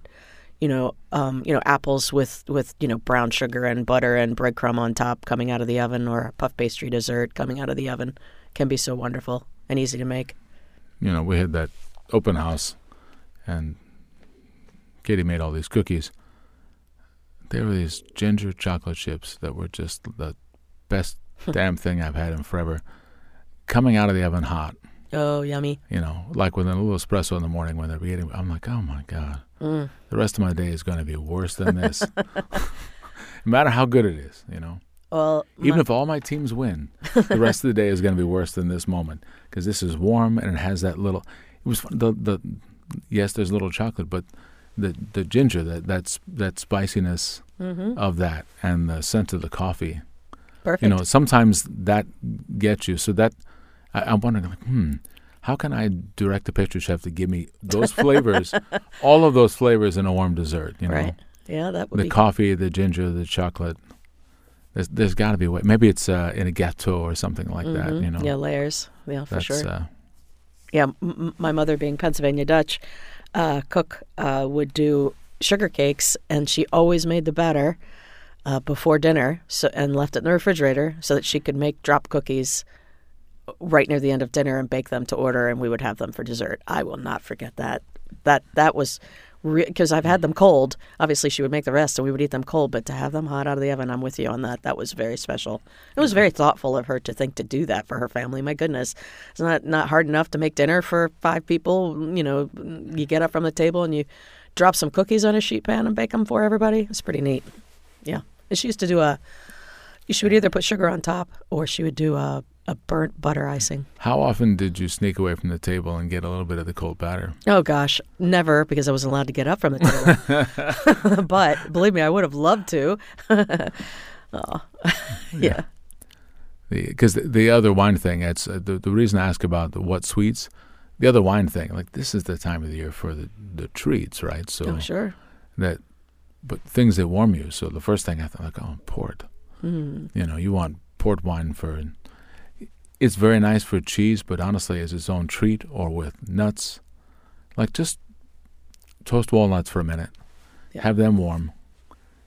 you know, um, you know, apples with with you know brown sugar and butter and breadcrumb on top coming out of the oven, or a puff pastry dessert coming out of the oven, can be so wonderful and easy to make. you know, we had that open house, and Katie made all these cookies. There were these ginger chocolate chips that were just the best (laughs) damn thing I've had in forever. Coming out of the oven hot, Oh, yummy! you know, like with a little espresso in the morning when they're getting. I'm like, oh my god, Mm. the rest of my day is going to be worse than this. (laughs) no matter how good it is, you know. Well, Even my- if all my teams win, the rest of the day is going to be worse than this moment because this is warm and it has that little. It was fun, the the yes, there's a little chocolate, but the the ginger that that's that spiciness Mhm. of that and the scent of the coffee. Perfect. You know, sometimes that gets you. So that I, I'm wondering, like, hmm, how can I direct the pastry chef to give me those (laughs) flavors, all of those flavors in a warm dessert? You know, right? Yeah, that would the be. coffee, the ginger, the chocolate. There's there's got to be a way. Maybe it's uh, in a gâteau or something like that. Mhm. You know, Yeah, layers. Yeah, for that's sure. uh, yeah, m- m- my mother being Pennsylvania Dutch uh, cook uh, would do sugar cakes, and she always made the batter uh, before dinner, so and left it in the refrigerator so that she could make drop cookies right near the end of dinner and bake them to order, and we would have them for dessert. I will not forget that. That that was because I've had them cold. Obviously, she would make the rest, and we would eat them cold. But to have them hot out of the oven, I'm with you on that. That was very special. It was very thoughtful of her to think to do that for her family. My goodness, it's not not hard enough to make dinner for five people. You know, you get up from the table and you drop some cookies on a sheet pan and bake them for everybody. It's pretty neat. Yeah, and she used to do a. She would either put sugar on top, or she would do a a burnt butter icing. How often did you sneak away from the table and get a little bit of the cold batter? Oh gosh, never because I wasn't allowed to get up from the table. (laughs) but believe me, I would have loved to. (laughs) oh, yeah. Because the, the, the, other wine thing, it's uh, the, the reason I ask about the what sweets, the other wine thing, like this is the time of the year for the, the treats, right? So oh, sure. That, but things that warm you. So the first thing I thought, like, oh, port. Mm. You know, you want port wine for it's very nice for cheese, but honestly, as its own treat or with nuts, like just toast walnuts for a minute, yeah. have them warm,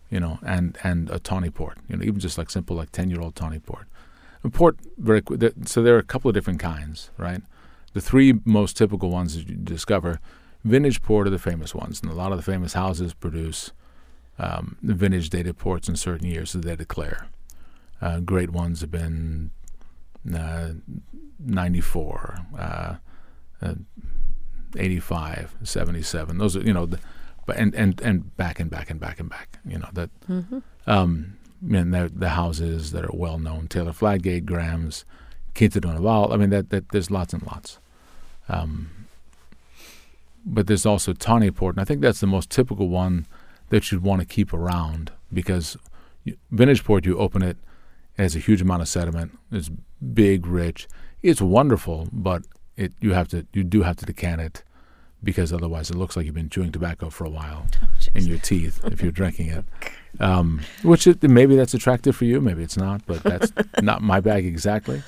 you know, and and a tawny port, you know, even just like simple like ten year old tawny port. And port very so there are a couple of different kinds, right? The three most typical ones that you discover, vintage port are the famous ones, and a lot of the famous houses produce um, vintage dated ports in certain years that they declare. Uh, great ones have been uh, 94, uh, uh, 85, 77. Those are, you know, the, but and, and, and back and back and back and back, you know, that, mm-hmm. um, and the, the houses that are well known, Taylor Fladgate, Graham's, Quinta do Noval. I mean, that, that there's lots and lots. Um, but there's also Tawny Port, and I think that's the most typical one that you'd want to keep around because vintage port, you open it, it has a huge amount of sediment. It's big, rich. It's wonderful, but it you have to you do have to decant it because otherwise it looks like you've been chewing tobacco for a while (laughs) oh, in your teeth if you're drinking it. (laughs) Um, which it, maybe that's attractive for you, maybe it's not, but that's (laughs) not my bag exactly.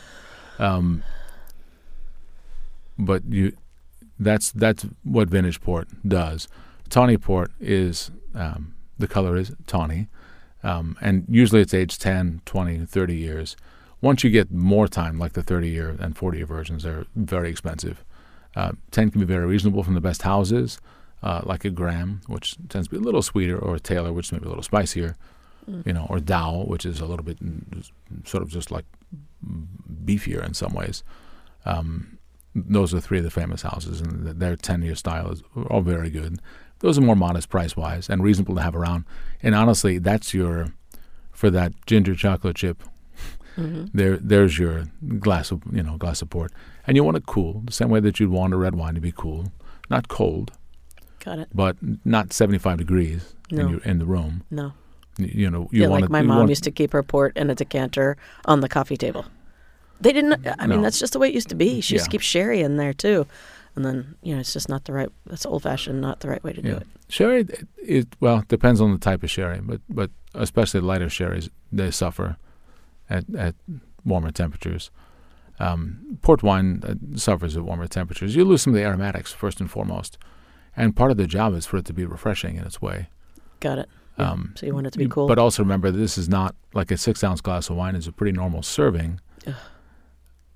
Um, but you, that's that's what vintage port does. Tawny port is um, the color is tawny, um, and usually it's age 10, 20, 30 years. Once you get more time, like the 30 year and 40 year versions, they're very expensive. Uh, 10 can be very reasonable from the best houses, uh, like a Graham, which tends to be a little sweeter, or a Taylor, which may be a little spicier, mm. you know, or Dow, which is a little bit sort of just like beefier in some ways. Um, those are three of the famous houses, and their 10 year style is all very good. Those are more modest price wise and reasonable to have around. And honestly, that's your, for that ginger chocolate chip Mm-hmm. There, there's your glass of you know glass of port, and you want it cool the same way that you'd want a red wine to be cool, not cold. Got it. But not 75 degrees no. in your in the room. No. You, you know, you yeah, want like my mom used to keep her port in a decanter on the coffee table. They didn't. I mean, that's just the way it used to be. She used to keep sherry in there too, and then you know it's just not the right. That's old fashioned, not the right way to yeah. do it. Sherry, it, it well depends on the type of sherry, but but especially lighter sherries, they suffer at, at warmer temperatures. Um, port wine uh, suffers at warmer temperatures. You lose some of the aromatics first and foremost, and part of the job is for it to be refreshing in its way. Got it. Um, so you want it to be cool, but also remember this is not like a six ounce glass of wine is a pretty normal serving. Ugh.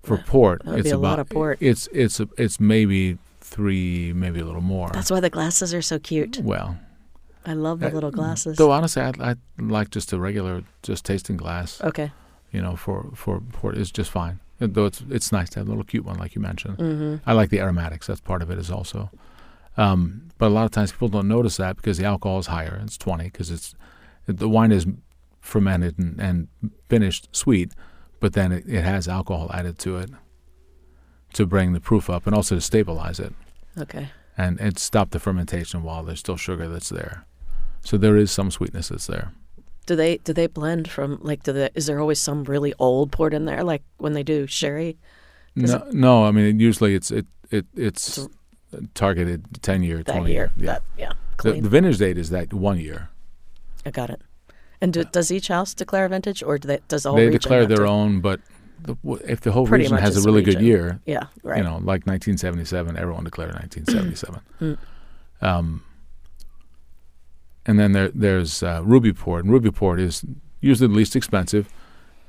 For port, that would it's be a about lot of port. it's it's a, it's maybe three, maybe a little more. That's why the glasses are so cute. Well, I love the little glasses. Though honestly, I I like just a regular just tasting glass. Okay you know, for for port is just fine. Though it's it's nice to have a little cute one like you mentioned. Mm-hmm. I like the aromatics. That's part of it. Is also, um, but a lot of times people don't notice that because the alcohol is higher. It's twenty because it's the wine is fermented and, and finished sweet, but then it, it has alcohol added to it to bring the proof up and also to stabilize it. Okay. And and stop the fermentation while there's still sugar that's there. So there is some sweetness that's there. Do they do they blend from like do they, is there always some really old port in there like when they do sherry? no, it, no. I mean usually it's it, it it's, it's targeted ten year, that twenty year. year. Yeah, that, yeah. The, the, vintage date is that one year. I got it. And do, does each house declare a vintage, or do they, does the whole they declare their to? own? But the, if the whole Pretty region has a really region. good year, yeah, right. you know, like 1977, everyone declared 1977. (clears throat) Mm. Um, and then there, there's uh, Ruby Port, and Ruby Port is usually the least expensive,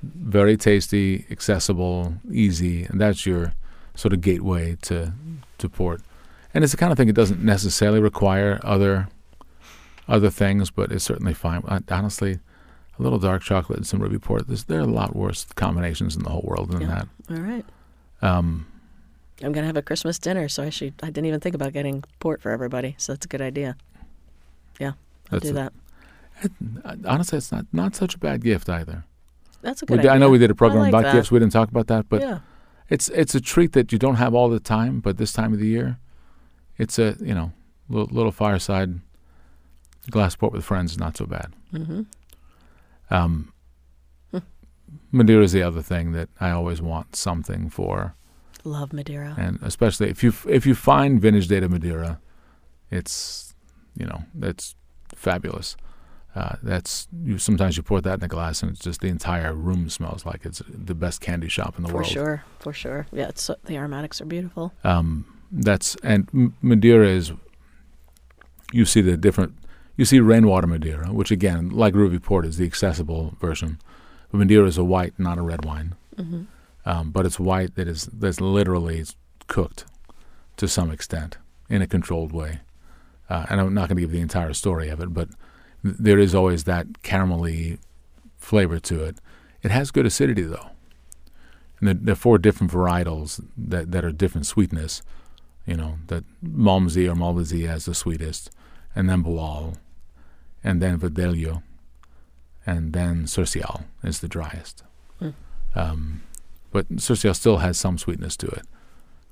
very tasty, accessible, easy, and that's your sort of gateway to to port. And it's the kind of thing it doesn't necessarily require other other things, but it's certainly fine. I, honestly, a little dark chocolate and some ruby port. There's, there are a lot worse combinations in the whole world than yeah. that. All right. Um, I'm gonna have a Christmas dinner, so I should. I didn't even think about getting port for everybody, so that's a good idea. Yeah, I'll do a, that. It, honestly, it's not not such a bad gift either. That's a good did- idea. I know we did a program like about that. gifts. We didn't talk about that, but yeah. it's it's a treat that you don't have all the time. But this time of the year, it's a you know little, little fireside glass port with friends is not so bad. hmm Um, Hmm. Madeira is the other thing that I always want something for, Love Madeira. and especially if you if you find vintage data Madeira, it's you know that's fabulous. Uh, that's you. Sometimes you pour that in a glass, and it's just the entire room smells like it's the best candy shop in the For world. For sure. For sure. Yeah, it's, the aromatics are beautiful. Um, that's and M- Madeira is. You see the different. You see rainwater Madeira, which again, like Ruby Port, is the accessible version. But Madeira is a white, not a red wine. hmm um, but it's white that is that's literally cooked to some extent in a controlled way. Uh, and I'm not going to give the entire story of it, but th- there is always that caramelly flavor to it. It has good acidity though, and there, there are four different varietals that that are different sweetness. You know that Malmsey or Malvasia has the sweetest, and then Boal, and then Verdelho, and then Sercial is the driest. Mm. Um, but Sercial still has some sweetness to it,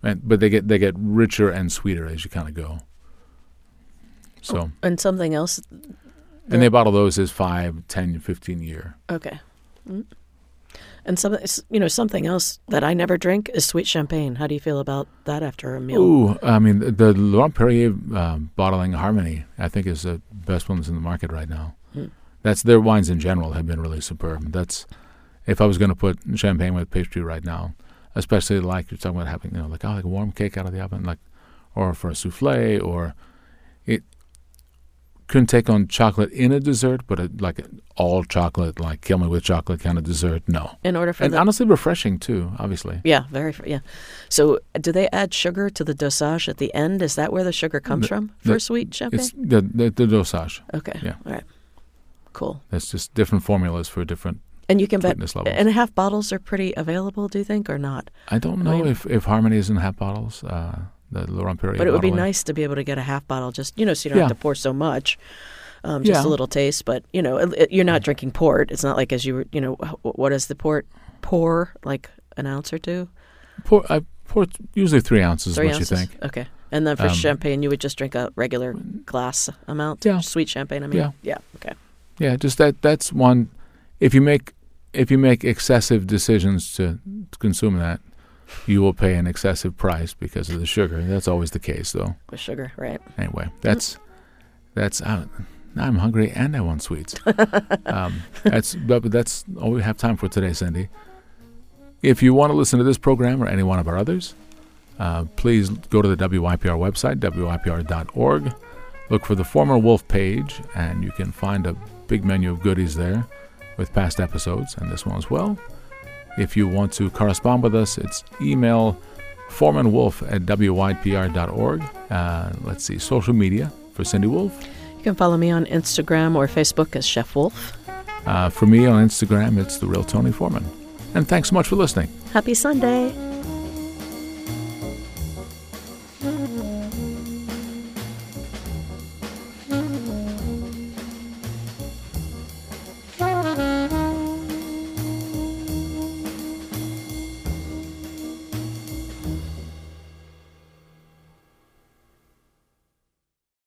and but they get they get richer and sweeter as you kind of go. So And something else. and they bottle those as five, ten, fifteen year. Okay. Mm. And some, you know, something else that I never drink is sweet champagne. How do you feel about that after a meal? Ooh, I mean the, the Laurent Perrier uh, bottling Harmony, I think is the best one that's in the market right now. Mm. That's their wines in general have been really superb. That's if I was going to put champagne with pastry right now, especially like you're talking about having, you know, like oh, like a warm cake out of the oven, like, or for a souffle, or couldn't take on chocolate in a dessert, but a, like all chocolate, like kill me with chocolate kind of dessert. No, In order for and the honestly refreshing too. Obviously, yeah, very yeah. So, do they add sugar to the dosage at the end? Is that where the sugar comes The- from for the- sweet champagne? it's the the, the dosage. okay, yeah. all right, cool. That's just different formulas for different And you can bet, and half bottles are pretty available. Do you think or not? I don't I know mean- if, if Harmony is in half bottles, uh, the Laurent Perrier But it would be nice to be able to get a half bottle, just you know, so you don't Yeah. have to pour so much, um, just Yeah. a little taste. But you know, it, it- you're not drinking port. It's not like as you were, you know, wh- what is the port? Pour like an ounce or two, Pour, I pour usually three ounces, three what ounces. you think. Okay, and then for Um, champagne, you would just drink a regular glass amount. Yeah. sweet champagne. I mean, Yeah. yeah. Okay. Yeah, just that. That's one. If you make if you make excessive decisions to, to consume that, you will pay an excessive price because of the sugar. That's always the case, though. With sugar, right? Anyway, that's that's. Uh, I'm hungry and I want sweets. (laughs) um, that's but but that's all we have time for today, Cindy. If you want to listen to this program or any one of our others, uh, please go to the WYPR website, wypr.org. Look for the Foreman Wolf page, and you can find a big menu of goodies there with past episodes and this one as well. If you want to correspond with us, it's email foremanwolf at wypr.org. Uh, let's see, social media for Cindy Wolf. You can follow me on Instagram or Facebook as Chef Wolf. Uh, for me on Instagram, it's the real Tony Foreman. And thanks so much for listening. Happy Sunday.